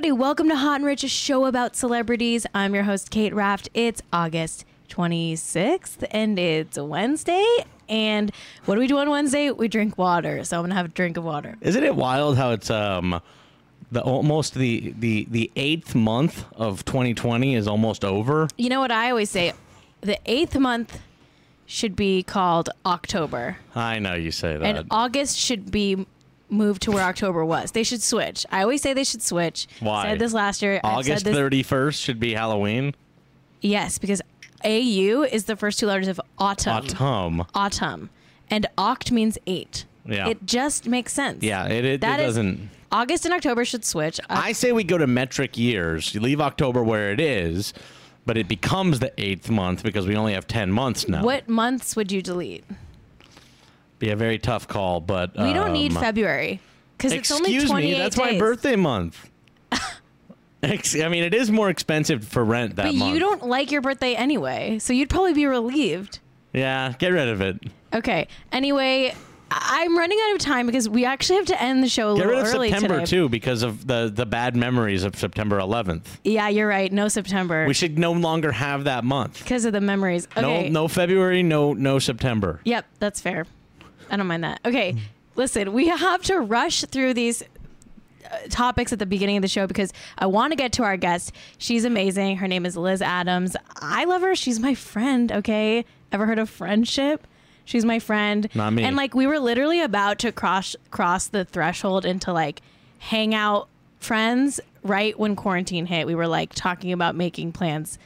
everybody. Welcome to Hot and Rich, a show about celebrities. I'm your host, Kate Raft. It's August 26th and it's Wednesday. And what do we do on Wednesday? We drink water. So I'm going to have a drink of water. Isn't it wild how it's um the almost the the the eighth month of 2020 is almost over? You know what I always say? The eighth month should be called October, I know you say that. and August should be moved to where October was. They should switch. I always say they should switch. Why? Said this last year. August 31st should be Halloween. Yes, because AU is the first two letters of autumn. Autumn. Autumn. And oct means eight. Yeah. It just makes sense. Yeah, it, it, it doesn't. August and October should switch. Uh, I say we go to metric years. You leave October where it is, but it becomes the eighth month because we only have 10 months now. what months would you delete? Be a very tough call, but We don't need um, February because it's only 28 me, that's my birthday month. I mean, it is more expensive for rent that But month. you don't like your birthday anyway, so you'd probably be relieved. Yeah, get rid of it. Okay. Anyway, I'm running out of time because we actually have to end the show a Get little rid of early September today. too because of the the bad memories of September 11th. Yeah, you're right. No September We should no longer have that month. because of the memories. Okay. No no February, no no September. Yep, that's fair. I don't mind that. Okay, listen, we have to rush through these uh, topics at the beginning of the show because I want to get to our guest. She's amazing. Her name is Liz Adams. I love her. She's my friend, okay? Ever heard of friendship? She's my friend. Not me. And like we were literally about to cross cross the threshold into like hangout friends right when quarantine hit. We were like talking about making plans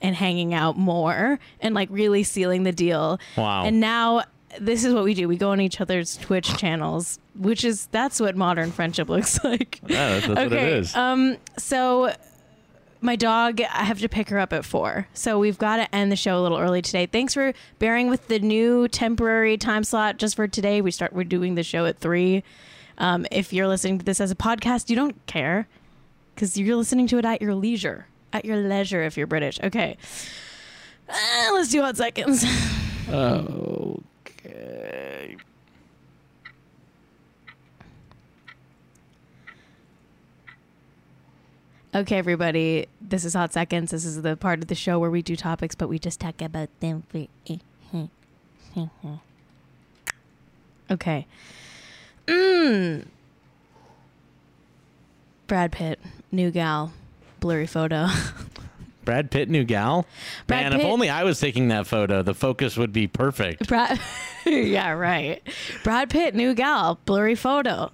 and hanging out more and like really sealing the deal. Wow. And now this is what we do. We go on each other's Twitch channels, which is that's what modern friendship looks like. Yeah, that's, that's what it Okay. Um so my dog, I have to pick her up at four. So we've got to end the show a little early today. Thanks for bearing with the new temporary time slot just for today. We start we're doing the show at three. Um, if you're listening to this as a podcast, you don't care because you're listening to it at your leisure, at your leisure if you're British. Okay, Uh, let's do hot seconds. okay. Okay, everybody, this is Hot Seconds. This is the part of the show where we do topics, but we just talk about them. For okay. Mm. Brad Pitt, new gal, blurry photo. Brad Pitt new gal? Brad Man, if only I was taking that photo, the focus would be perfect. Brad, yeah, right. Brad Pitt, new gal, blurry photo.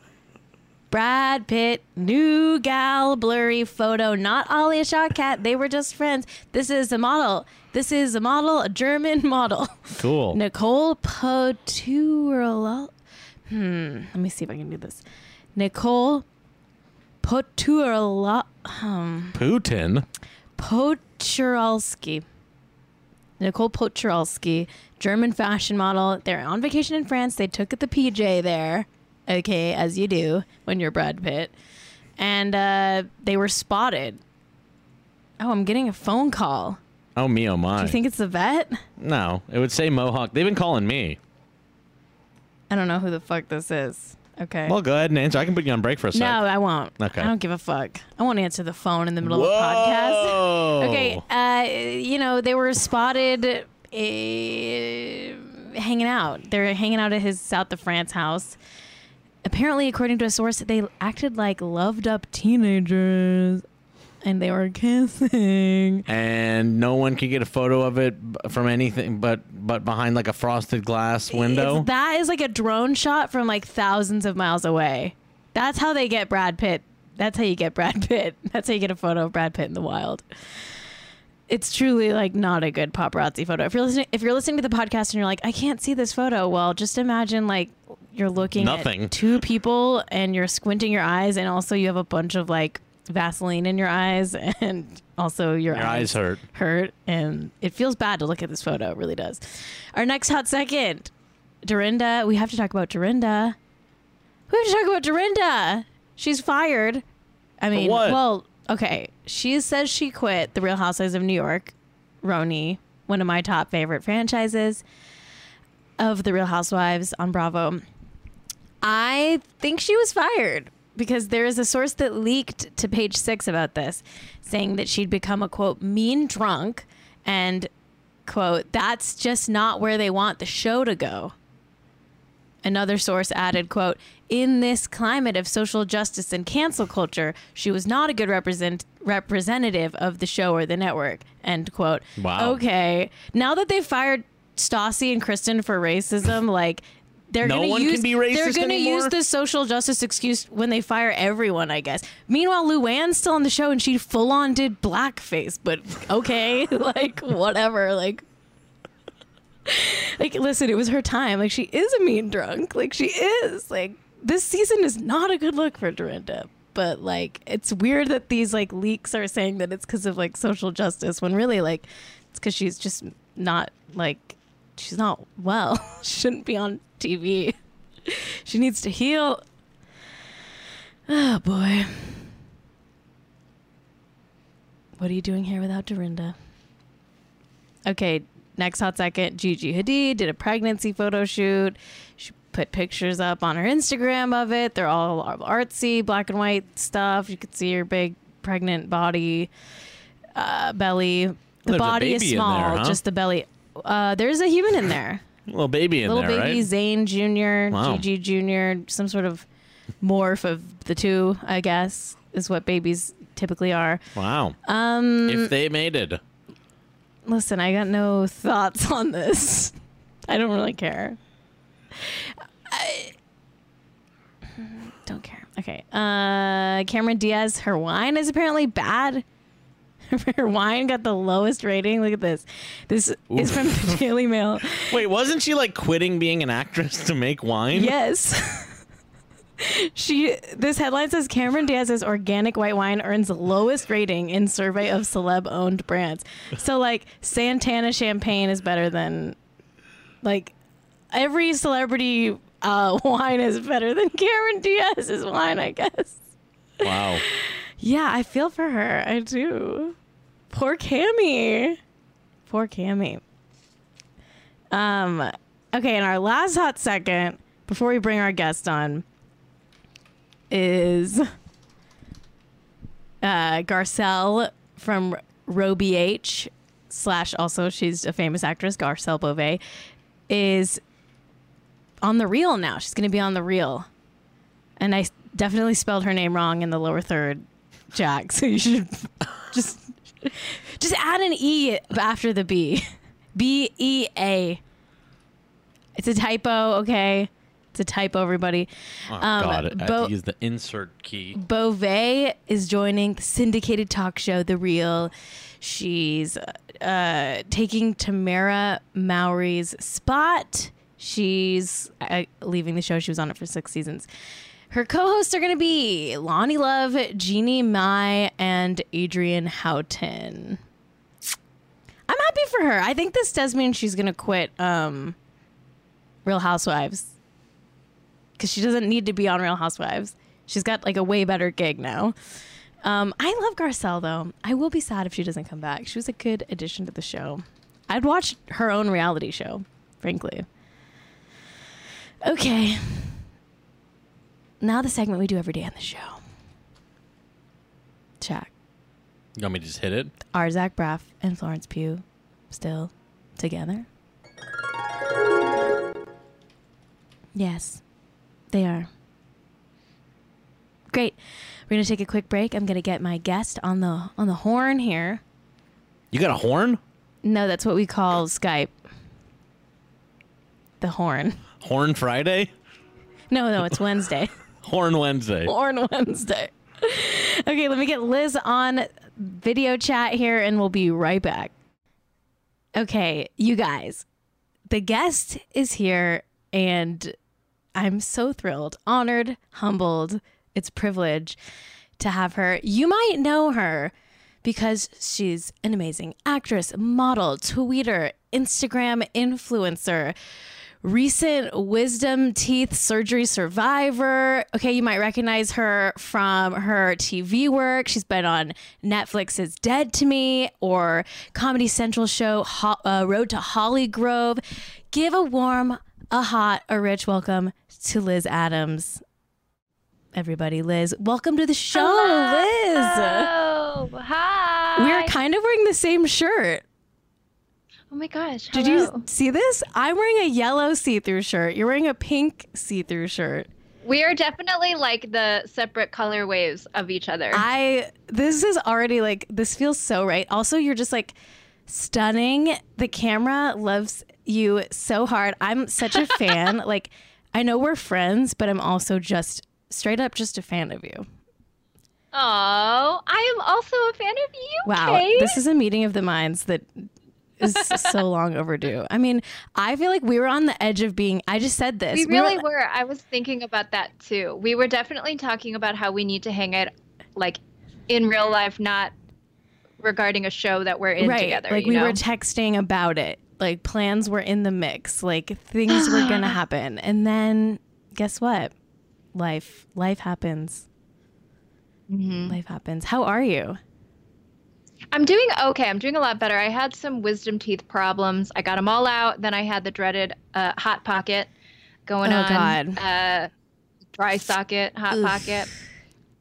Brad Pitt, new gal, blurry photo. Not Alia Shawkat. They were just friends. This is a model. This is a model, a German model. Cool. Nicole Poturalo. Hmm. Let me see if I can do this. Nicole Poturalo. Um, Putin. Poturalski. Nicole Poturalski, German fashion model. They're on vacation in France. They took at the PJ there, okay, as you do when you're Brad Pitt. And uh, they were spotted. Oh, I'm getting a phone call. Oh me, oh my. Do you think it's the vet? no, it would say Mohawk. They've been calling me. I don't know who the fuck this is. Okay. Well, go ahead and answer. I can put you on break for a second. no. I won't. Okay. I don't give a fuck. I won't answer the phone in the middle of a podcast. Okay, uh, you know they were spotted uh, hanging out. They're hanging out at his South of France house. Apparently, according to a source, they acted like loved up teenagers, and they were kissing. and no one can get a photo of it from anything but but behind like a frosted glass window. It's- that is like a drone shot from like thousands of miles away. That's how they get Brad Pitt. That's how you get Brad Pitt. That's how you get a photo of Brad Pitt in the wild. It's truly like not a good paparazzi photo. If you're listening, if you're listening to the podcast and you're like, I can't see this photo, well, just imagine like you're looking Nothing. at two people and you're squinting your eyes, and also you have a bunch of like Vaseline in your eyes, and also your, Your eyes hurt. hurt and it feels bad to look at this photo. It really does. Our next hot second, Dorinda. We have to talk about Dorinda. We have to talk about Dorinda. She's fired. I mean, well, okay. She says she quit The Real Housewives of New York. Roni, one of my top favorite franchises of The Real Housewives on Bravo. I think she was fired because there is a source that leaked to page six about this, saying that she'd become a quote mean drunk and quote that's just not where they want the show to go. Another source added, quote, in this climate of social justice and cancel culture, she was not a good represent representative of the show or the network, end quote. Wow. Okay. Now that they fired Stassi and Kristen for racism, like they're No gonna one use can be racist they're gonna use anymore? the social justice excuse when they fire everyone, I guess. Meanwhile, Luann's still on the show and she full on did blackface, but okay, like whatever, like like listen, it was her time. Like she is a mean drunk. Like she is. Like this season is not a good look for Dorinda. But like it's weird that these like leaks are saying that it's because of like social justice when really like it's because she's just not like she's not well. she shouldn't be on TV. she needs to heal. Oh boy. What are you doing here without Dorinda? Okay, next hot second, Gigi Hadid did a pregnancy photo shoot. She put pictures up on her Instagram of it. They're all artsy, black and white stuff. You could see her big pregnant body, uh, belly. The There's body is small, there, huh? just the belly. Uh, there's a human in there. Little baby in Little there, baby right? Zayn Jr., Wow. Gigi Jr., some sort of morph of the two, I guess, is what babies typically are. Wow. Um, if they mated. listen, I got no thoughts on this. I don't really care. I don't care. Okay. Uh, Cameron Diaz, her wine is apparently bad. Her wine got the lowest rating. Look at this. This is from the Daily Mail. Wait, wasn't she like quitting being an actress to make wine? Yes. she this headline says Cameron Diaz's organic white wine earns lowest rating in survey of celeb owned brands. So like Santana champagne is better than like every celebrity uh, wine is better than Cameron Diaz's wine, I guess. Wow. Yeah, I feel for her. I do. Poor Cammy. Poor Cammy. Um, okay, and our last hot second before we bring our guest on is uh, Garcelle from Roby H slash also she's a famous actress, Garcelle Beauvais, is on the reel now. She's going to be on the reel. And I definitely spelled her name wrong in the lower third, Jack. So you should just just add an e after the b. B E A. It's a typo, okay? It's a typo, everybody. Oh, Um, God. I have Bo- to use the insert key. Beauvais is joining the syndicated talk show The Real. She's uh, taking Tamera Mowry's spot. She's uh, leaving the show. She was on it for six seasons. Her co-hosts are going to be Loni Love, Jeannie Mai, and Adrienne Houghton. I'm happy for her. I think this does mean she's going to quit um, Real Housewives because she doesn't need to be on Real Housewives. She's got like a way better gig now. Um, I love Garcelle though. I will be sad if she doesn't come back. She was a good addition to the show. I'd watch her own reality show, frankly. Okay. Now the segment we do every day on the show. Check. You want me to just hit it? Are Zach Braff and Florence Pugh still together? Yes, they are. Great. We're gonna take a quick break. I'm gonna get my guest on the on the horn here. You got a horn? No, that's what we call Skype. The horn. Horn Friday? No, no, it's Wednesday. Horn Wednesday. Horn Wednesday. Okay, let me get Liz on video chat here and we'll be right back. Okay, you guys, the guest is here and I'm so thrilled, honored, humbled. It's a privilege to have her. You might know her because she's an amazing actress, model, tweeter, Instagram influencer, recent wisdom teeth surgery survivor. Okay, you might recognize her from her TV work. She's been on Netflix's Dead to Me or Comedy Central show Ho- uh, Road to Holly Grove. Give a warm, a hot, a rich welcome to Liz Adams. everybody. Liz, welcome to the show, Liz. Oh, hi. We are kind of wearing the same shirt. Oh my gosh. Did you see this? I'm wearing a yellow see-through shirt. You're wearing a pink see-through shirt. We are definitely like the separate color waves of each other. I this is already like this feels so right. Also, you're just like stunning. The camera loves you so hard. I'm such a fan. like I know we're friends, but I'm also just straight up just a fan of you. Oh, I am also a fan of you. Wow, Kate. this is a meeting of the minds that is so long overdue. I mean, I feel like we were on the edge of being. I just said this. we were- really were. I was thinking about that too. We were definitely talking about how we need to hang out like in real life, not regarding a show that we're in right. together. like we know? were texting about it. Like plans were in the mix. Like things were gonna happen, and then guess what? Life, life happens. Mm-hmm. Life happens. How are you? I'm doing okay. I'm doing a lot better. I had some wisdom teeth problems. I got them all out. Then I had the dreaded uh, hot pocket going Oh, on. God. Uh, dry socket, hot Oof. pocket.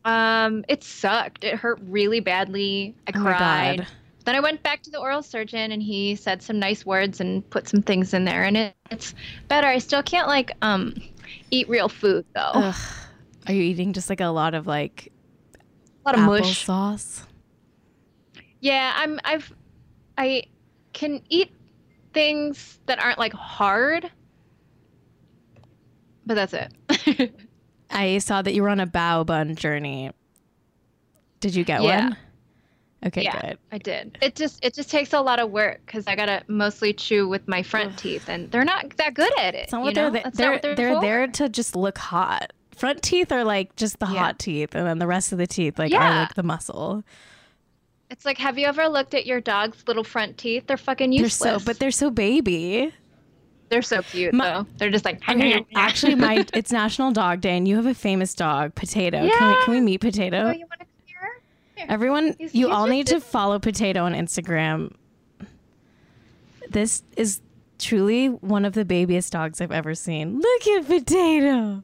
Um, it sucked. It hurt really badly. I Oh cried. God. Then I went back to the oral surgeon and he said some nice words and put some things in there and it, it's better. I still can't like um eat real food though. Ugh. Are you eating just like a lot of like a lot of mush. applesauce? Yeah, I'm I've I can eat things that aren't like hard. But that's it. I saw that you were on a bao bun journey. Did you get Yeah. one? Okay, yeah, good. I did. It just it just takes a lot of work cuz I got to mostly chew with my front teeth and they're not that good at it. It's not you what know? they're they're what they're, for. there to just look hot. Front teeth are like just the Yeah. hot teeth, and then the rest of the teeth like are like the muscle. It's like have you ever looked at your dog's little front teeth? They're fucking They're useless. so, but they're so baby. they're so cute My- though. They're just like Okay, actually, my it's National Dog Day, and you have a famous dog, Potato. Can we Yeah. can we meet Potato? Oh, you want to come here? Here. Everyone, He's- you he's all need to follow Potato on Instagram. This is truly one of the babiest dogs I've ever seen. Look at Potato.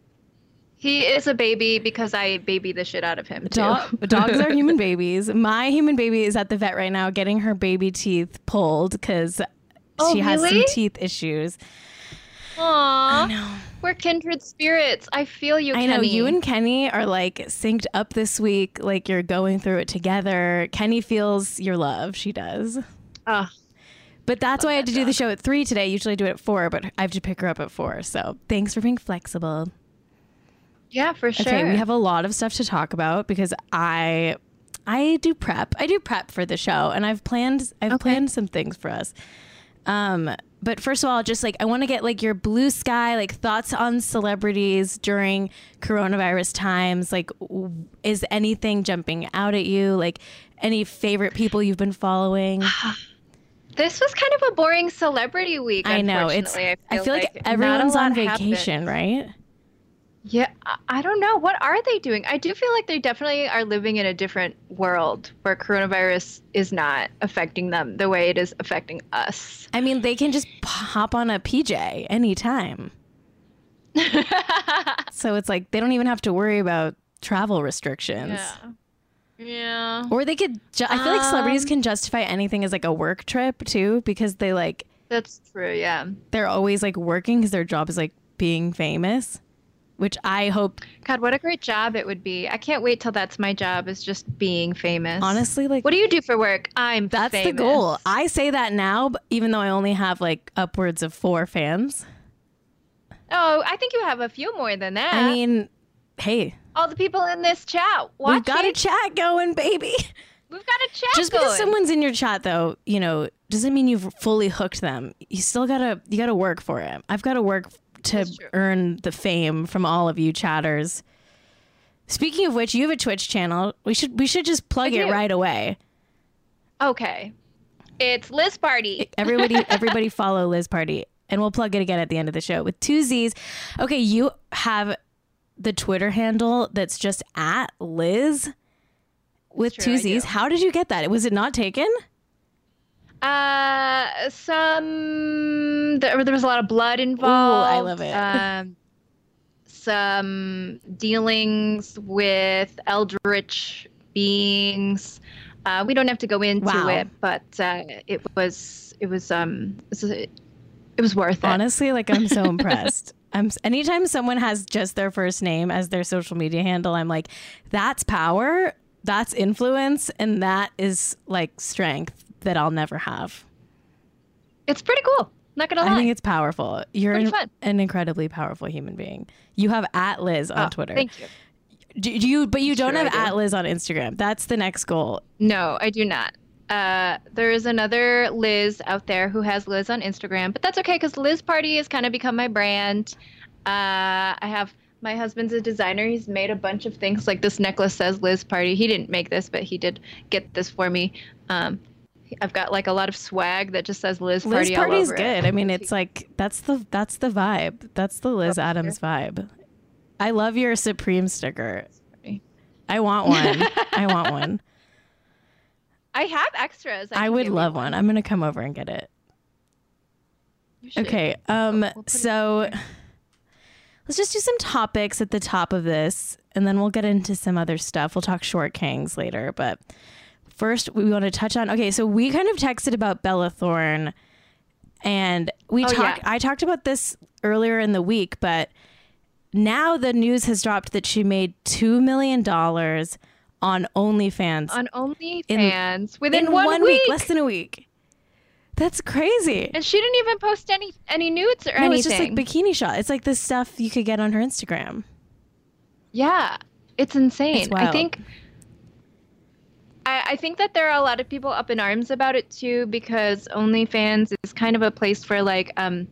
He is a baby because I baby the shit out of him. Dog, dogs are human babies. My human baby is at the vet right now getting her baby teeth pulled because Oh, she has some teeth issues. Aww. know. We're kindred spirits. I feel you, I know you and Kenny are like synced up this week. Like you're going through it together. Kenny feels your love. She does. Ugh. But that's why I had that to do the show at three today. Usually I do it at four, but I have to pick her up at four. So thanks for being flexible. Yeah, for sure. Okay, we have a lot of stuff to talk about because I I do prep. I do prep for the show and I've planned I've Okay. planned some things for us. Um but first of all, just like I want to get like your blue sky like thoughts on celebrities during coronavirus times. Like w- is anything jumping out at you? Like any favorite people you've been following? This was kind of a boring celebrity week. I know it's unfortunately. I feel like, a everyone's on lot happened. vacation, right? Yeah, I- don't know. What are they doing? I do feel like they definitely are living in a different world where coronavirus is not affecting them the way it is affecting us. I mean, they can just hop on a PJ anytime. So it's like they don't even have to worry about travel restrictions. Yeah. Yeah. Or they could, ju- I feel like celebrities Um, can justify anything as like a work trip too, because they like, That's true. Yeah. they're always like working because their job is like being famous, which I hope, God, what a great job it would be. I can't wait till that's my job is just being famous. honestly, like, What do you do for work? I'm that's the goal. I say that now, but even though I only have like upwards of four fans. Oh, I think you have a few more than that. I mean, hey, all the people in this chat. Watching, we've got a chat going, baby. We've got a chat just going. because someone's in your chat though you know doesn't mean you've fully hooked them you still gotta you gotta work for it i've gotta work to earn the fame from all of you chatters. Speaking of which you have a twitch channel. We should we should just plug I it do. right away. Okay. It's Liz Party. everybody everybody follow liz party and we'll plug it again at the end of the show with two z's. Okay you have the twitter handle that's just at liz with true, two z's. how did you get that? Was it not taken Uh, some there, there was a lot of blood involved. I love it. Um, some dealings with eldritch beings. Uh, we don't have to go into Wow. it, but uh, it was it was um it was, it was worth it. Honestly, like I'm so impressed. I'm anytime someone has just their first name as their social media handle, I'm like, that's power, that's influence, and that is like strength that I'll never have. It's pretty cool. Not gonna lie. I think it's powerful. You're an, an incredibly powerful human being. You have at Liz on Oh, Twitter. Thank you. Do, do you? But you don't Sure have do. at Liz on Instagram. That's the next goal. No, I do not. Uh, there is another Liz out there who has Liz on Instagram, but that's okay because Liz Party has kind of become my brand. Uh, I have my husband's a designer. He's made a bunch of things like this necklace says Liz Party. He didn't make this, but he did get this for me. Um, I've got like a lot of swag that just says Liz Party. Liz Party's good. It. I mean, it's like that's the that's the vibe. That's the Liz Oh, Adams vibe. I love your Supreme sticker. I want one. I want one. I have extras. I can would love one. I'm gonna come over and get it. Okay. Um. We'll So let's just do some topics at the top of this, and then we'll get into some other stuff. We'll talk short kings later, but first we want to touch on. Okay, so we kind of texted about Bella Thorne, and we Oh, talked. yeah. I talked about this earlier in the week, but now the news has dropped that she made two million dollars on OnlyFans on OnlyFans within in one, week. less than a week. That's crazy. and she didn't even post any any nudes or No, anything. it's just like bikini shot. It's like the stuff you could get on her Instagram. Yeah, it's insane. It's I think. I, I think that there are a lot of people up in arms about it too because OnlyFans is kind of a place for like um.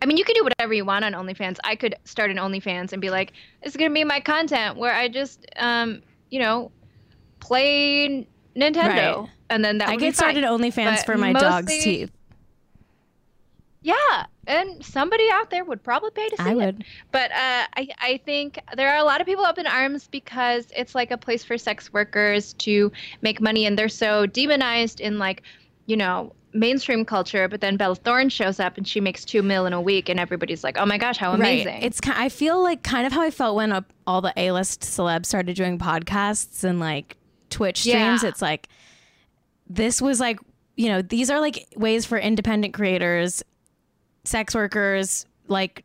I mean, you can do whatever you want on OnlyFans. I could start an OnlyFans and be like, "This is gonna be my content where I just, um, you know, play Nintendo," Right. and then that I would be get started fine. OnlyFans But for my dog's teeth. Yeah, and somebody out there would probably pay to see I it. would. But uh, I, I think there are a lot of people up in arms because it's like a place for sex workers to make money, and they're so demonized in like, you know, mainstream culture. But then Bella Thorne shows up and she makes two mil in a week, and everybody's like, "Oh my gosh, how amazing!" Right. It's I feel like kind of how I felt when uh, all the A-list celebs started doing podcasts and like Twitch streams. Yeah. It's like this was like you know these are like ways for independent creators, sex workers, like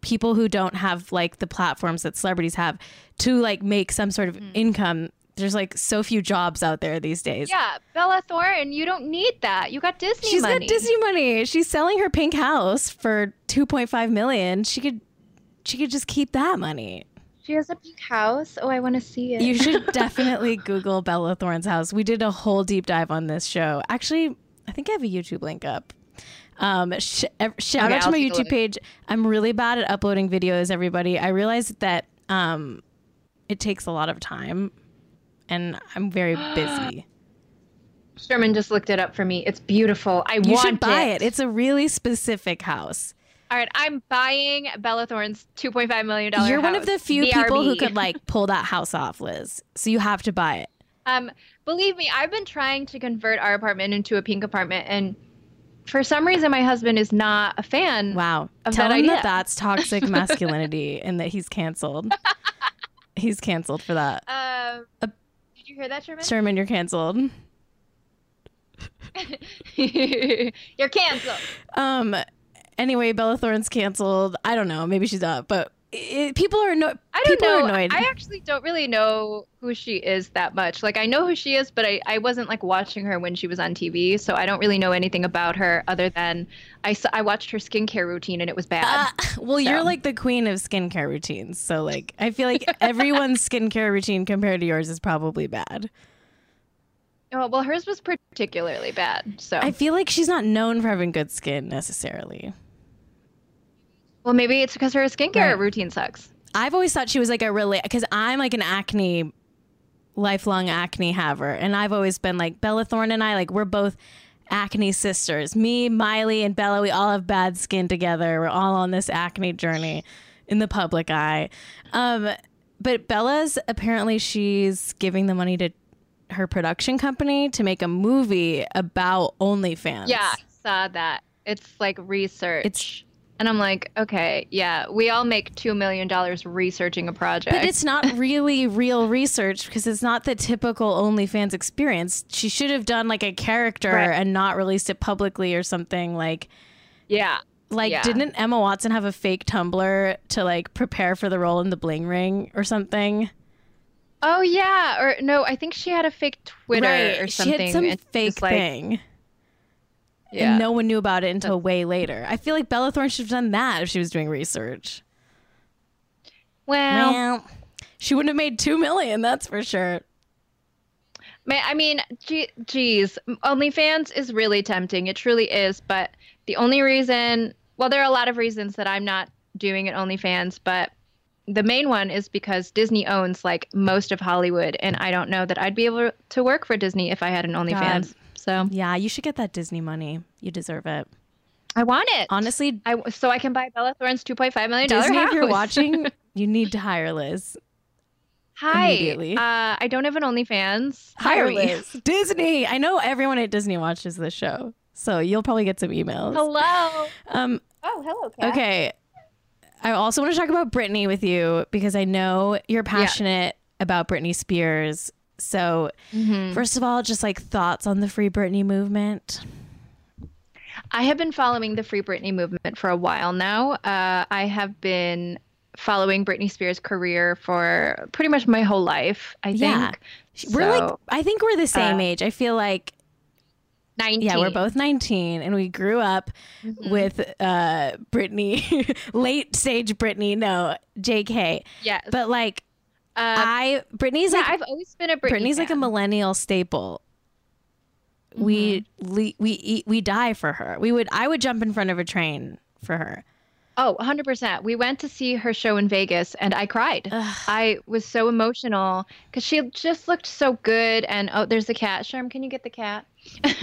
people who don't have like the platforms that celebrities have to like make some sort of mm. income. There's like so few jobs out there these days. yeah, Bella Thorne, you don't need that. You got Disney She's money. got Disney money. She's selling her pink house for 2.5 million. She could she could just keep that money. She has a pink house. Oh, I want to see it. You should definitely Google Bella Thorne's house. We did a whole deep dive on this show. Actually, I think I have a YouTube link up. Um, sh- shout Okay, out to my YouTube page. I'm really bad at uploading videos, everybody. I realize that um, it takes a lot of time, and I'm very busy. Sherman just looked it up for me. It's beautiful. I You want should buy it. It's a really specific house. All right, I'm buying Bella Thorne's 2.5 million dollar. You're one of the few people who could like pull that house off, Liz. So you have to buy it. Um, believe me, I've been trying to convert our apartment into a pink apartment, and for some reason, my husband is not a fan. Wow. Tell that him that that's toxic masculinity and that he's canceled. he's canceled for that. Um, Uh, did you hear that, Sherman? Sherman, you're canceled. You're canceled. Um. Anyway, Bella Thorne's canceled. I don't know. Maybe she's up, but it, people are annoyed. I don't people know. are annoyed. I actually don't really know who she is that much. Like, I know who she is, but I, I wasn't like watching her when she was on TV, so I don't really know anything about her other than I saw, I watched her skincare routine and it was bad. Ah, well, you're like the queen of skincare routines. So, like, I feel like everyone's skincare routine compared to yours is probably bad. oh, well, hers was particularly bad. So, I feel like she's not known for having good skin necessarily. Well, maybe it's because her skincare Right. routine sucks. I've always thought she was like a really because I'm like an acne, lifelong acne haver, and I've always been like Bella Thorne and I like we're both acne sisters. Me, Miley, and Bella, we all have bad skin together. We're all on this acne journey in the public eye. Um, but Bella's apparently she's giving the money to her production company to make a movie about OnlyFans. Yeah, I saw that. It's like research. It's And I'm like, okay, yeah, we all make $2 million researching a project. But it's not really real research because it's not the typical OnlyFans experience. She should have done like a character Right. and not released it publicly or something. Like, yeah. like Yeah. didn't Emma Watson have a fake Tumblr to like prepare for the role in the Bling Ring or something? Oh, yeah. Or no, I think she had a fake Twitter or something. She had some fake like, thing. Yeah. And no one knew about it until way later. I feel like Bella Thorne should have done that if she was doing research. well, Well, she wouldn't have made two million, that's for sure. I mean, gee, geez, OnlyFans is really tempting. It truly is. But the only reason, well, there are a lot of reasons that I'm not doing it OnlyFans, but the main one is because Disney owns like most of Hollywood, and I don't know that I'd be able to work for Disney if I had an OnlyFans. So Yeah, you should get that Disney money. You deserve it. I want it. Honestly, I so I can buy Bella Thorne's 2.5 million dollar Disney, house. if you're watching, you need to hire Liz. Hi. immediately. Uh, I don't have an OnlyFans. Hire me. Liz. Disney. I know everyone at Disney watches this show, so you'll probably get some emails. Hello. Um, Oh, hello. Kat. okay. I also want to talk about Britney with you because I know you're passionate about Britney Spears. So, Mhm. first of all, just like thoughts on the Free Britney movement. I have been following the Free Britney movement for a while now. Uh, I have been following Britney Spears' career for pretty much my whole life. I Yeah. think We're like, I think we're the same uh, age. I feel like, 19. yeah, we're both 19 and we grew up Mhm. with uh Britney, late stage Britney, no, JK. yes. But like, uh, I, Britney's yeah, like I've always been a Britney. Britney's like a millennial staple. We le- we eat, we die for her. We would I would jump in front of a train for her. Oh, 100%. We went to see her show in Vegas and I cried. I was so emotional because she just looked so good. And oh, there's the cat. Sharm, can you get the cat?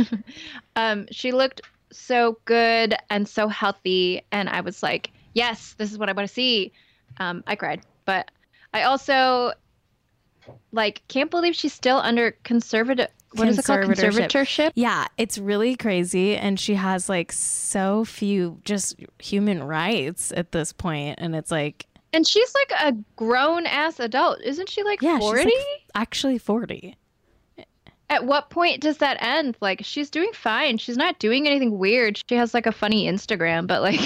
um, she looked so good and so healthy. And I was like, yes, this is what I want to see. Um, I cried. But I also like can't believe she's still under conservative. What is it called? Conservatorship. Yeah, it's really crazy and she has like so few just human rights at this point and it's like And she's like a grown ass adult, isn't she? Like yeah, forty. she's like actually 40. At what point does that end? Like she's doing fine. She's not doing anything weird. She has like a funny Instagram, but like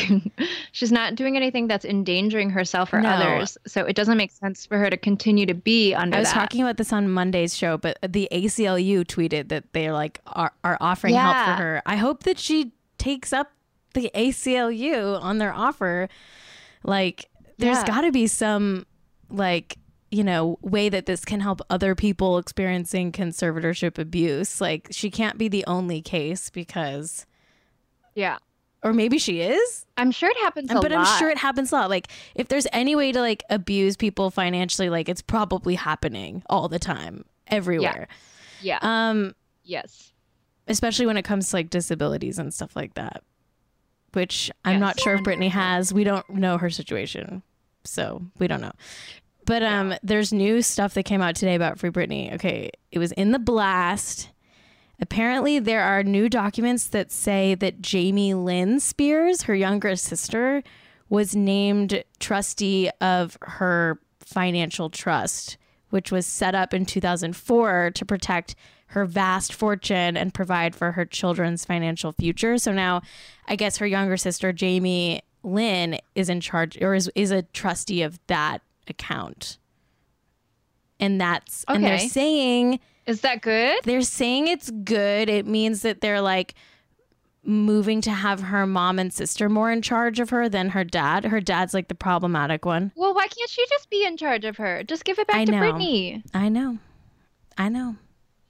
she's not doing anything that's endangering herself or No. others. So it doesn't make sense for her to continue to be under I was that. talking about this on Monday's show, but the ACLU tweeted that they're like are, are offering help for her. I hope that she takes up the ACLU on their offer. Like there's Yeah. got to be some like you know way that this can help other people experiencing conservatorship abuse. Like she can't be the only case because yeah. or maybe she is. I'm sure it happens a lot. but lot. I'm sure it happens a lot. Like if there's any way to like abuse people financially, like it's probably happening all the time, everywhere. Yeah. Um, yes. especially when it comes to like disabilities and stuff like that. Which I'm Yes. not sure if Britney has. We don't know her situation. So we don't know. But um there's new stuff that came out today about Free Britney. Okay, it was in the blast. Apparently there are new documents that say that Jamie Lynn Spears, her younger sister, was named trustee of her financial trust, which was set up in 2004 to protect her vast fortune and provide for her children's financial future. So now I guess her younger sister, Jamie Lynn, is in charge or is, is a trustee of that account. And that's, and they're saying, Is that good? they're saying it's good. It means that they're like moving to have her mom and sister more in charge of her than her dad. Her dad's like the problematic one. Well, why can't she just be in charge of her? Just give it back I to know. Britney. I know. I know.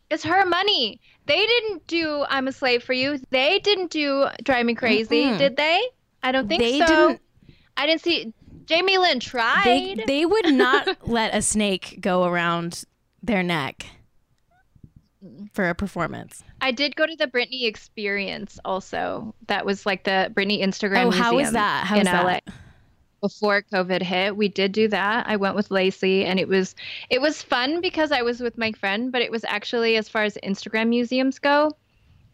It's her money. They didn't do I'm a slave for you. They didn't do drive me crazy, Mm-mm. did they? I don't think They so. didn't- I didn't see Jamie Lynn tried. They they would not let a snake go around their neck for a performance. I did go to the Britney experience also. That was like the Britney Instagram oh, how was that? How in was that? Before COVID hit, we did do that. I went with Lacey and it was it was fun because I was with my friend, but it was actually as far as Instagram museums go,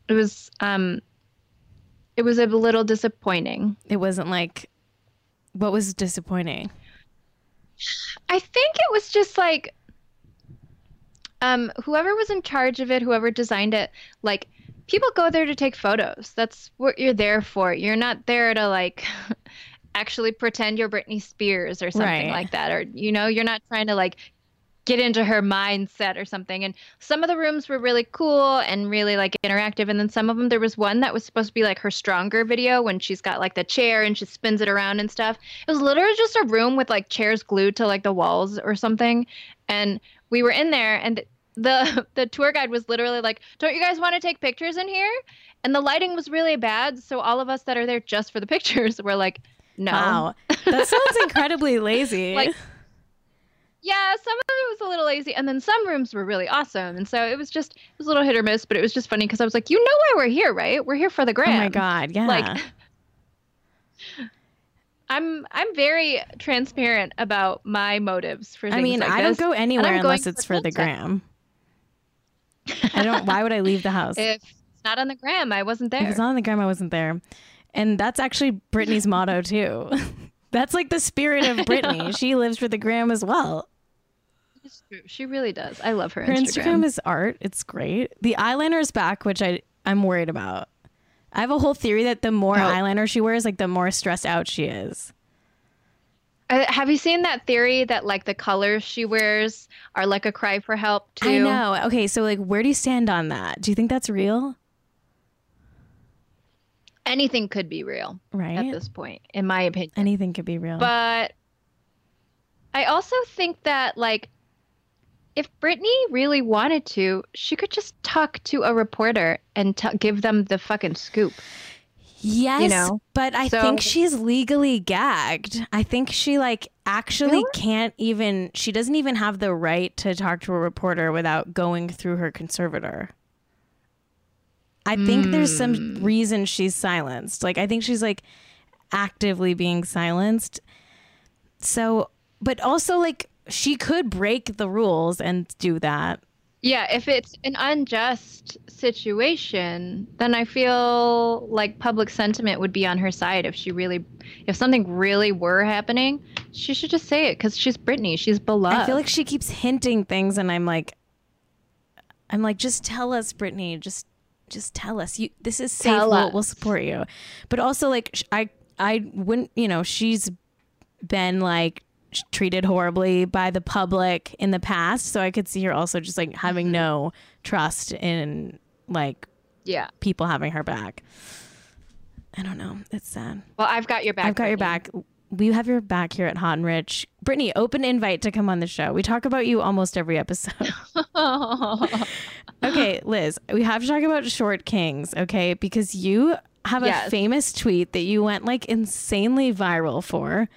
it was um it was a little disappointing. It wasn't like What was disappointing? I think it was just like um whoever was in charge of it, whoever designed it, like people go there to take photos. That's what you're there for. You're not there to like actually pretend you're Britney Spears or something Right. like that or you know, you're not trying to like get into her mindset or something. And some of the rooms were really cool and really like interactive. And then some of them, there was one that was supposed to be like her stronger video when she's got like the chair and she spins it around and stuff. It was literally just a room with like chairs glued to like the walls or something. And we were in there and the the tour guide was literally like, "Don't you guys want to take pictures in here?" And the lighting was really bad, so all of us that are there just for the pictures were like, "No." Wow. That sounds incredibly lazy. Like, yeah, some of it was a little lazy, and then some rooms were really awesome, and so it was just it was a little hit or miss, but it was just funny because I was like, you know why we're here, right? We're here for the gram. oh my god, yeah. Like, I'm I'm very transparent about my motives for things I mean, like I this. don't go anywhere unless it's for the gram. I don't. Why would I leave the house? If it's not on the gram, I wasn't there. If it's not on the gram, I wasn't there. And that's actually Britney's motto too. That's like the spirit of Britney. She lives for the gram as well. She really does. I love her, Her Instagram. Instagram is art. It's great. The eyeliner is back, which I I'm worried about. I have a whole theory that the more Oh. eyeliner she wears, like the more stressed out she is. Uh, have you seen that theory that like the colors she wears are like a cry for help too? I know. Okay, so like, where do you stand on that? Do you think that's real? Anything could be real right? at this point, in my opinion. Anything could be real. But I also think that like if Britney really wanted to, she could just talk to a reporter and t- give them the fucking scoop. Yes, you know? but I So- think she's legally gagged. I think she like actually Really? can't even she doesn't even have the right to talk to a reporter without going through her conservator. I think there's some Hmm. reason she's silenced. Like I think she's like actively being silenced. So, but also like she could break the rules and do that. Yeah, if it's an unjust situation, then I feel like public sentiment would be on her side if she really if something really were happening, she should just say it cuz she's Britney, she's beloved. I feel like she keeps hinting things, and I'm like, I'm like, just tell us, Britney. Just, just tell us. You, this is safe. We'll, we'll support you. But also, like, I, I wouldn't. You know, she's been like treated horribly by the public in the past, so I could see her also just like having Mm-hmm. no trust in like yeah. people having her back. I don't know. It's sad. Well, I've got your back. I've got your back. We have your back here at Hot and Rich. Britney, open invite to come on the show. We talk about you almost every episode. okay, Liz, we have to talk about Short Kings, okay? Because you have a famous tweet that you went like insanely viral for.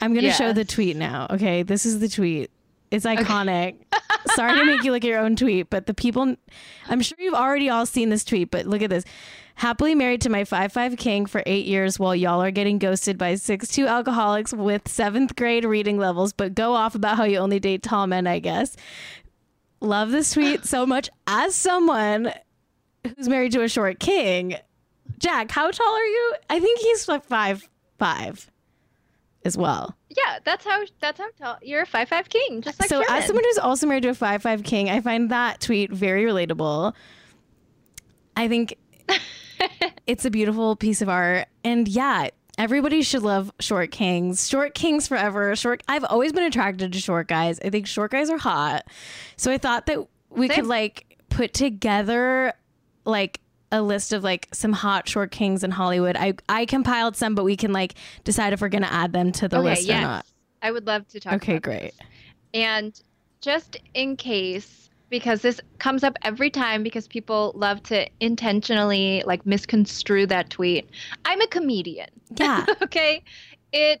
I'm going to show the tweet now, okay? This is the tweet. It's iconic. Sorry to make you look at your own tweet, but the people, I'm sure you've already all seen this tweet, but look at this. Happily married to my 5'5 king for eight years while y'all are getting ghosted by 6'2 alcoholics with seventh grade reading levels, but go off about how you only date tall men, I guess. Love this tweet so much as someone who's married to a short king. Jack, how tall are you? I think he's like five five as well. Yeah, that's how that's how tall you're a five five king, just like so as someone who's also married to a five five king, I find that tweet very relatable. I think it's a beautiful piece of art, and yeah, everybody should love short kings. Short kings forever. Short. I've always been attracted to short guys. I think short guys are hot. So I thought that we Same. could like put together like a list of like some hot short kings in Hollywood. I I compiled some, but we can like decide if we're gonna add them to the okay, list yes. or not. I would love to talk. Okay, about great. this. And just in case, because this comes up every time because people love to intentionally like misconstrue that tweet. I'm a comedian. Yeah. okay. It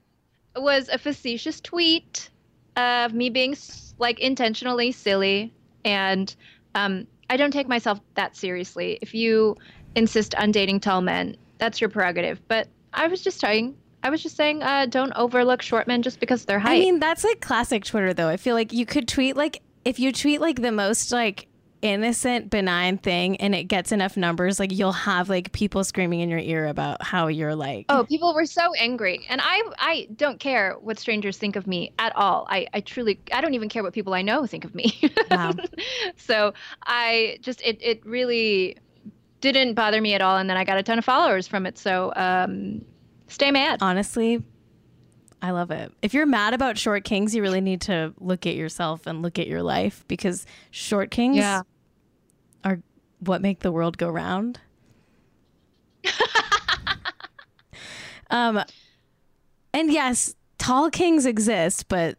was a facetious tweet of me being like intentionally silly. And um, I don't take myself that seriously. If you insist on dating tall men, that's your prerogative. But I was just saying, I was just saying, uh, don't overlook short men just because they're height. I mean, that's like classic Twitter, though. I feel like you could tweet like if you tweet like the most like innocent, benign thing and it gets enough numbers, like you'll have like people screaming in your ear about how you're like Oh, people were so angry. And I I don't care what strangers think of me at all. I, I truly I don't even care what people I know think of me. Wow. so I just it it really didn't bother me at all and then I got a ton of followers from it. So um stay mad. honestly, I love it. If you're mad about short kings, you really need to look at yourself and look at your life because short kings Yeah. are what make the world go round. um, and yes, tall kings exist, but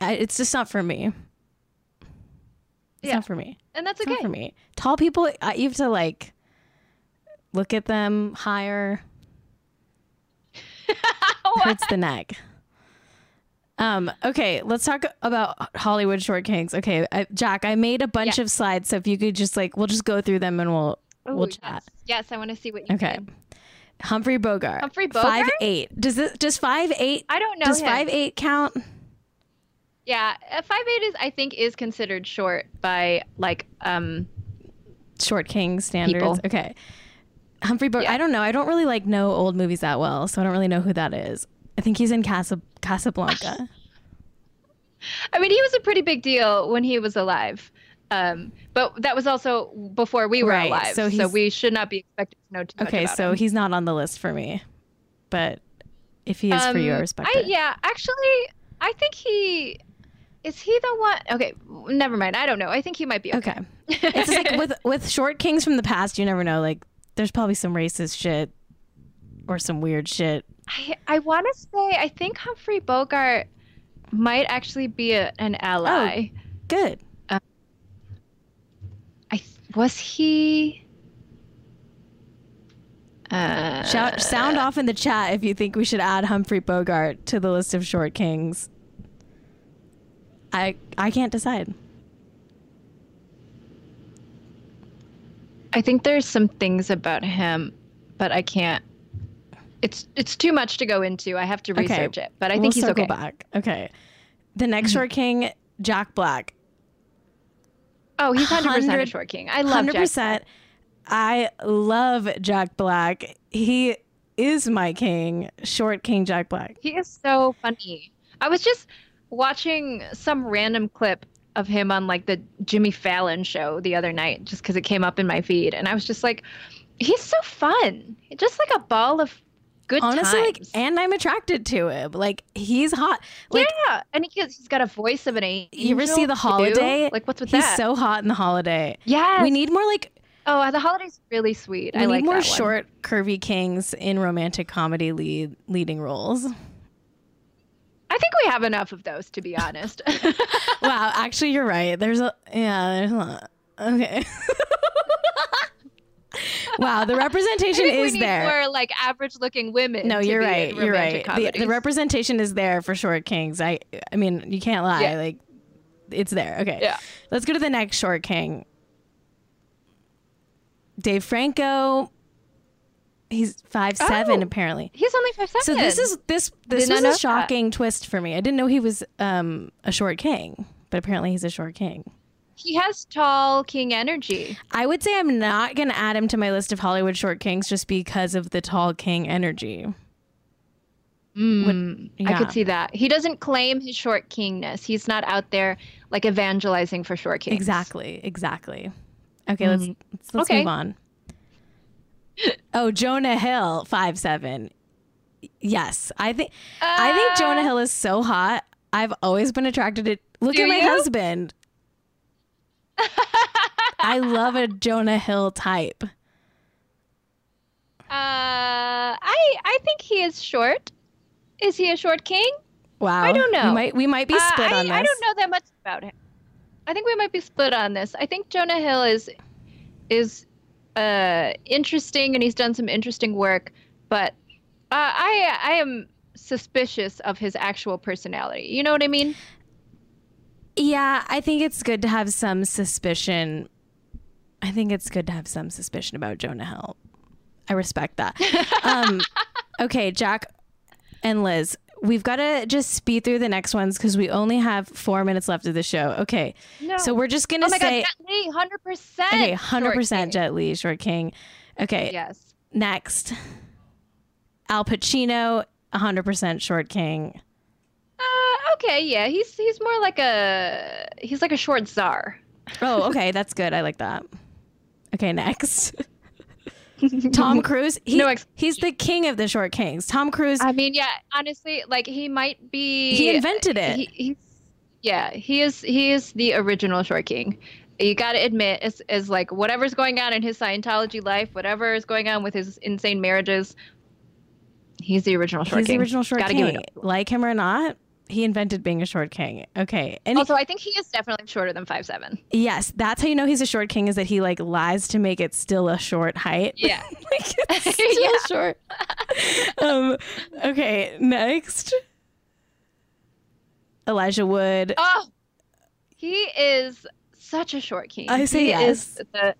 I, it's just not for me. It's Yeah. not for me. And that's It's okay. not for me. Tall people, you have to like look at them higher. Hurts the neck. Um. Okay, let's talk about Hollywood short kings. Okay, I, Jack, I made a bunch Yeah. of slides, so if you could just like, we'll just go through them and we'll Ooh, we'll chat. yes. Yes, I want to see what you Okay. Humphrey Bogart. Humphrey Bogart. Five eight. Does it? Does five eight? I don't know Does him. five eight count? Yeah, uh, five eight is I think is considered short by like um Short king standards. People. Okay. Humphrey Bogart. Yeah. I don't know. I don't really like know old movies that well, so I don't really know who that is. I think he's in Casa Casablanca. I mean, he was a pretty big deal when he was alive. Um, but that was also before we were Right, alive, so so, we should not be expected to know too much Okay, so him. he's not on the list for me, but if he is for you, I Um, respect I, it. Yeah, actually, I think he is he the one. Okay, never mind. I don't know. I think he might be okay. Okay. it's just like with with short kings from the past, you never know. Like, there's probably some racist shit or some weird shit. I I want to say I think Humphrey Bogart might actually be a, an ally. Oh, Good. I was he. Uh, Shout sound off in the chat if you think we should add Humphrey Bogart to the list of short kings. I I can't decide. I think there's some things about him, but I can't. It's it's too much to go into. I have to Okay, research it, but I we'll think he's circle okay. back. Okay. The next short king, Jack Black. Oh, he's hundred percent a short king. I love Hundred Jack. percent. I love Jack Black. He is my king, short king Jack Black. He is so funny. I was just watching some random clip of him on like the Jimmy Fallon show the other night, just because it came up in my feed, and I was just like, he's so fun, just like a ball of good Honestly, like, and I'm attracted to him. Like, he's hot. Like, yeah, and he, he's got a voice of an angel. you ever see the holiday? Like, what's with he's that? He's so hot in the holiday. Yeah. We need more like Oh, the holiday's really sweet. we I need like more that one. short, curvy kings in romantic comedy lead leading roles. I think we have enough of those, to be honest. wow, actually, you're right. There's a yeah, there's a lot. Okay. wow, the representation is need there. more like average-looking women. No, you're right. You're right. The, the representation is there for short kings. I I mean, you can't lie. Yeah. Like it's there. Okay. Yeah. Let's go to the next short king. Dave Franco. He's five seven Oh. apparently. He's only five seven. So this is this this Did not was know a that. shocking twist for me. I didn't know he was um a short king, but apparently he's a short king. he has tall king energy. I would say I'm not going to add him to my list of Hollywood short kings just because of the tall king energy. I yeah. could see that. He doesn't claim his short kingness. He's not out there like evangelizing for short kings. Exactly, exactly. Okay, let's let's, let's Okay. move on. Oh, Jonah Hill, five seven. Yes, I think I think Uh, Jonah Hill is so hot. I've always been attracted to. Look at my you? husband. I love a Jonah Hill type. Uh, I I think he is short. Is he a short king? Wow, I don't know. We might we might be Uh, split I, on this. I don't know that much about him. I think we might be split on this. I think Jonah Hill is is uh, interesting and he's done some interesting work, but uh, I I am suspicious of his actual personality. You know what I mean? Yeah, I think it's good to have some suspicion. I think it's good to have some suspicion about Jonah Hill. I respect that. um, okay, Jack and Liz, we've got to just speed through the next ones because we only have four minutes left of the show. Okay, No. so we're just gonna oh my say god, Jet Li, hundred percent. okay, hundred percent Jet Li, Short King. Okay, Yes. next, Al Pacino, hundred percent Short King. Uh, okay, yeah, he's he's more like a he's like a short czar. Oh, okay, that's good. I like that. Okay, next. Tom Cruise. He, No he's the king of the short kings. Tom Cruise. I mean, yeah, honestly, like he might be. he invented it. He, he's, yeah, he is. He is the original short king. You got to admit, as, as like whatever's going on in his Scientology life, whatever is going on with his insane marriages, he's the original short he's king. the original short Gotta give king. it up. Like him or not, he invented being a short king. Okay, and he- Also, I think he is definitely shorter than five seven. yes, that's how you know he's a short king. Is that he like lies to make it still a short height. Yeah. like it's still Yeah. short. um. Okay. Next. Elijah Wood. Oh, he is such a short king. I say he yes. is the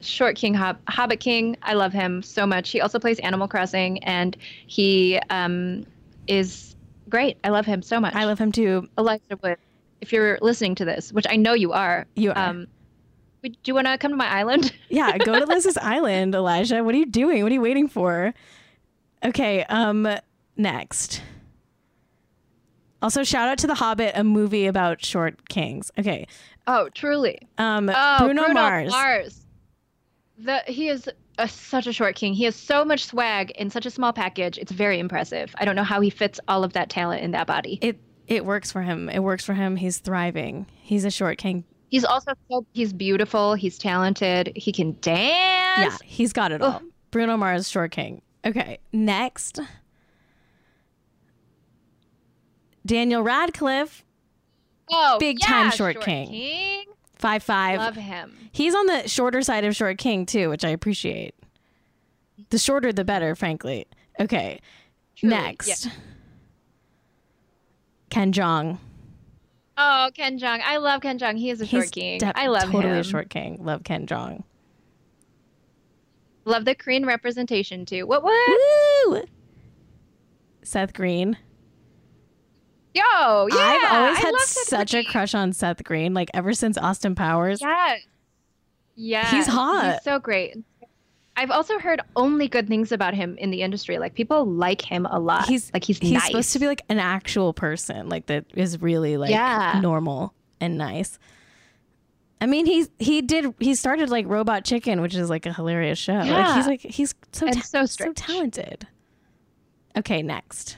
short king, Hob- Hobbit king. I love him so much. He also plays Animal Crossing, and he um, is great. I love him so much. I love him too. Elijah Wood. If you're listening to this, which I know you are, You are. Um, would- do you want to come to my island? Yeah, go to Liz's Island, Elijah. What are you doing? What are you waiting for? Okay, um next. Also shout out to The Hobbit, a movie about short kings. Okay. oh, truly. Um Oh, Bruno, Mars. Mars. The he is a, such a short king. He has so much swag in such a small package. It's very impressive. I don't know how he fits all of that talent in that body. It it works for him. It works for him. He's thriving. He's a short king. He's also so he's beautiful. He's talented. He can dance. Yeah, he's got it all. Bruno Mars, short king. Okay, next. Daniel Radcliffe, Oh, Big yeah, time short king. Five five. Love him. He's on the shorter side of short king too, which I appreciate. The shorter, the better, frankly. Okay, Truly, next. yeah. Ken Jeong. Oh, Ken Jeong. I love Ken Jeong. He is a short king. I love totally him. Totally a short king. Love Ken Jeong. Love the Korean representation too. What what? Woo! Seth Green. Yo, yeah. I've always had such a crush on Seth Green, like ever since Austin Powers. Yeah. Yes. He's hot. He's so great. I've also heard only good things about him in the industry. Like people like him a lot. He's like he's he's nice. supposed to be like an actual person, like that is really like Yeah. normal and nice. I mean, he's he did he started like Robot Chicken, which is like a hilarious show. Like Yeah. he's like he's so ta- so so talented. Okay, next.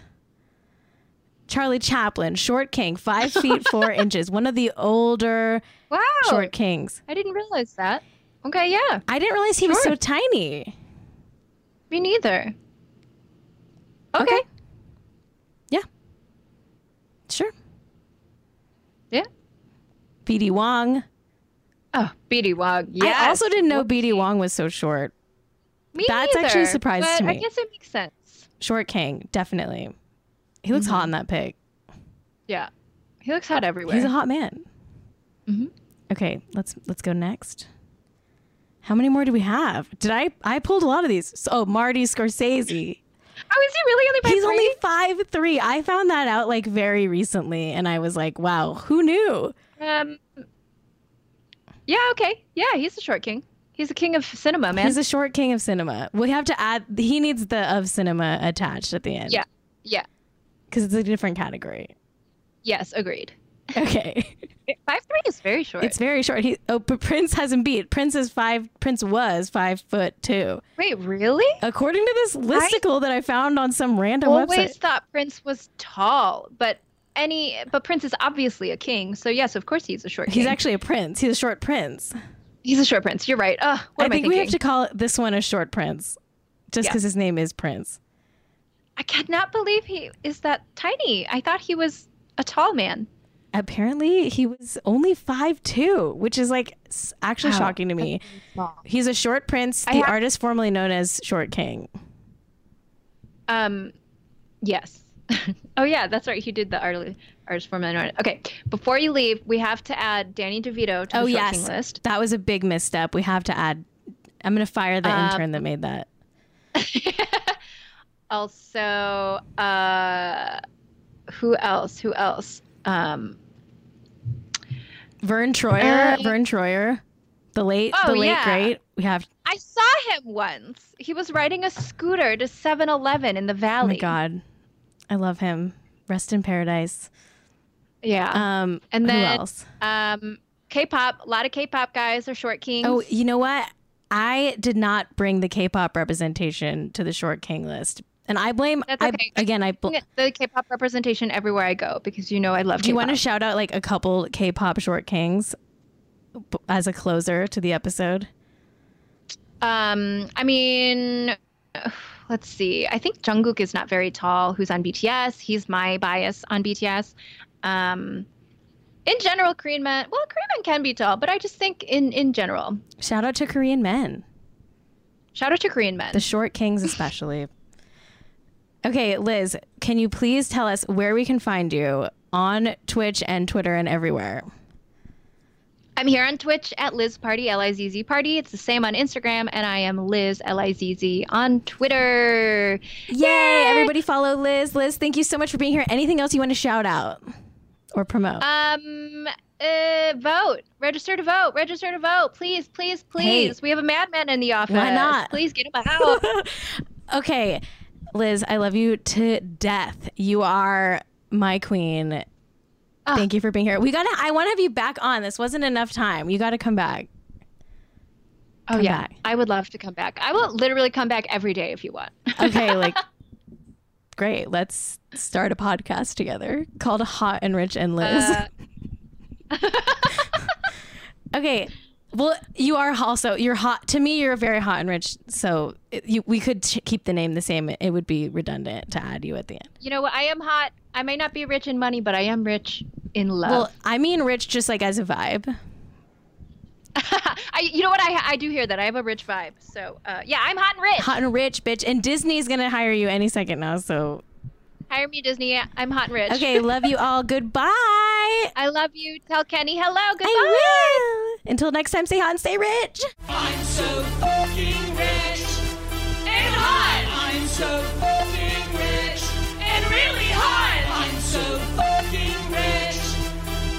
Charlie Chaplin, short king, five feet four inches, one of the older wow. short kings. I didn't realize that. Okay, yeah. I didn't realize he was so tiny. Me neither. Okay. Yeah. Sure. Yeah. BD Wong. Oh, BD Wong. Yes. I also didn't know BD Wong was so short. Me That's actually a neither, surprise to I guess it makes sense. Short king, definitely. He looks Mm-hmm. hot in that pic. Yeah. He looks hot everywhere. He's a hot man. Mhm. Okay, let's let's go next. How many more do we have? Did I I pulled a lot of these? So, oh, Marty Scorsese. Oh, is he really only He's three? only five three. I found that out like very recently, and I was like, wow, who knew? Um. Yeah. Okay. Yeah, he's a short king. He's a king of cinema, man. He's a short king of cinema. We have to add. He needs the of cinema attached at the end. Yeah. Yeah. Because it's a different category. Yes. Agreed. Okay, Five three is very short. it's very short. He oh, but Prince hasn't beat. Prince is five. Prince was five foot two, Wait, really? according to this listicle that I found on some random Always website. Always thought Prince was tall, but any but Prince is obviously a king, so yes, of course he's a short king. He's actually a prince. He's a short prince. he's a short prince. You're right. Uh, what I think I we have to call this one a short prince, just Yeah. because his name is Prince. I cannot believe he is that tiny. I thought he was a tall man. Apparently, he was only five two, which is like actually Wow. shocking to me. He's a short prince, the have- artist formerly known as Short King. Um, yes. oh yeah, that's right. He did the artist artist formerly known. Okay, before you leave, we have to add Danny DeVito to Oh the short yes, king list. that was a big misstep. We have to add. I'm gonna fire the Um, intern that made that. Also, uh, who else? Who else? Um, Verne Troyer. Uh, Verne Troyer. The late, Oh, the late yeah. great. We have. I saw him once. He was riding a scooter to 7-Eleven in the Oh valley. my god, I love him. Rest in paradise. Yeah. Um, And who then- else? Um, K-pop. A lot of K-pop guys are short kings. Oh, you know what? I did not bring the K-pop representation to the short king list, and I blame. That's I, again, I. Bl- the K-pop representation everywhere I go because you know I love do you K-pop. you want to shout out like a couple K-pop short kings as a closer to the episode? Um, I mean, let's see. I think Jungkook is not very tall. Who's on BTS? He's my bias on BTS. Um, in general, Korean men. Well, Korean men can be tall, but I just think in in general. Shout out to Korean men, Shout out to Korean men. the short kings especially. Okay, Liz, can you please tell us where we can find you on Twitch and Twitter and everywhere? I'm here on Twitch at Liz Party, L I Z Z Party. It's the same on Instagram, and I am Liz L I Z Z on Twitter. Yay! Everybody follow Liz. Liz, thank you so much for being here. Anything else you want to shout out or promote? Um, uh, vote. Register to vote. Register to vote. Please, please, please. We have a madman in the office. Why not? Please get him out. okay, Liz, I love you to death. You are my queen. Ah. Thank you for being here. We gotta. I want to have you back on. This wasn't enough time. You got to come back. Oh Come yeah, back. I would love to come back. I will literally come back every day if you want. Okay, like great. Let's start a podcast together called Hot and Rich and Liz. Uh, okay. Well, you are also you're hot to me. You're very hot and rich. So it, you, we could ch- keep the name the same. It would be redundant to add you at the end. you know what? I am hot. I may not be rich in money, but I am rich in love. Well, I mean rich just like as a vibe. I, you know what? I, I do hear that. I have a rich vibe. So uh, yeah, I'm hot and rich. Hot and rich, bitch. And Disney's gonna hire you any second now. So Hire me, Disney. I'm hot and rich. Okay, love you all. Goodbye. I love you. Tell Kenny hello. Goodbye. I will. Until next time, stay hot and stay rich. I'm so fucking rich and hot. I'm so fucking rich and really hot. I'm so fucking rich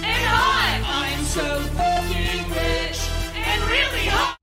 and hot. I'm so fucking rich and really hot.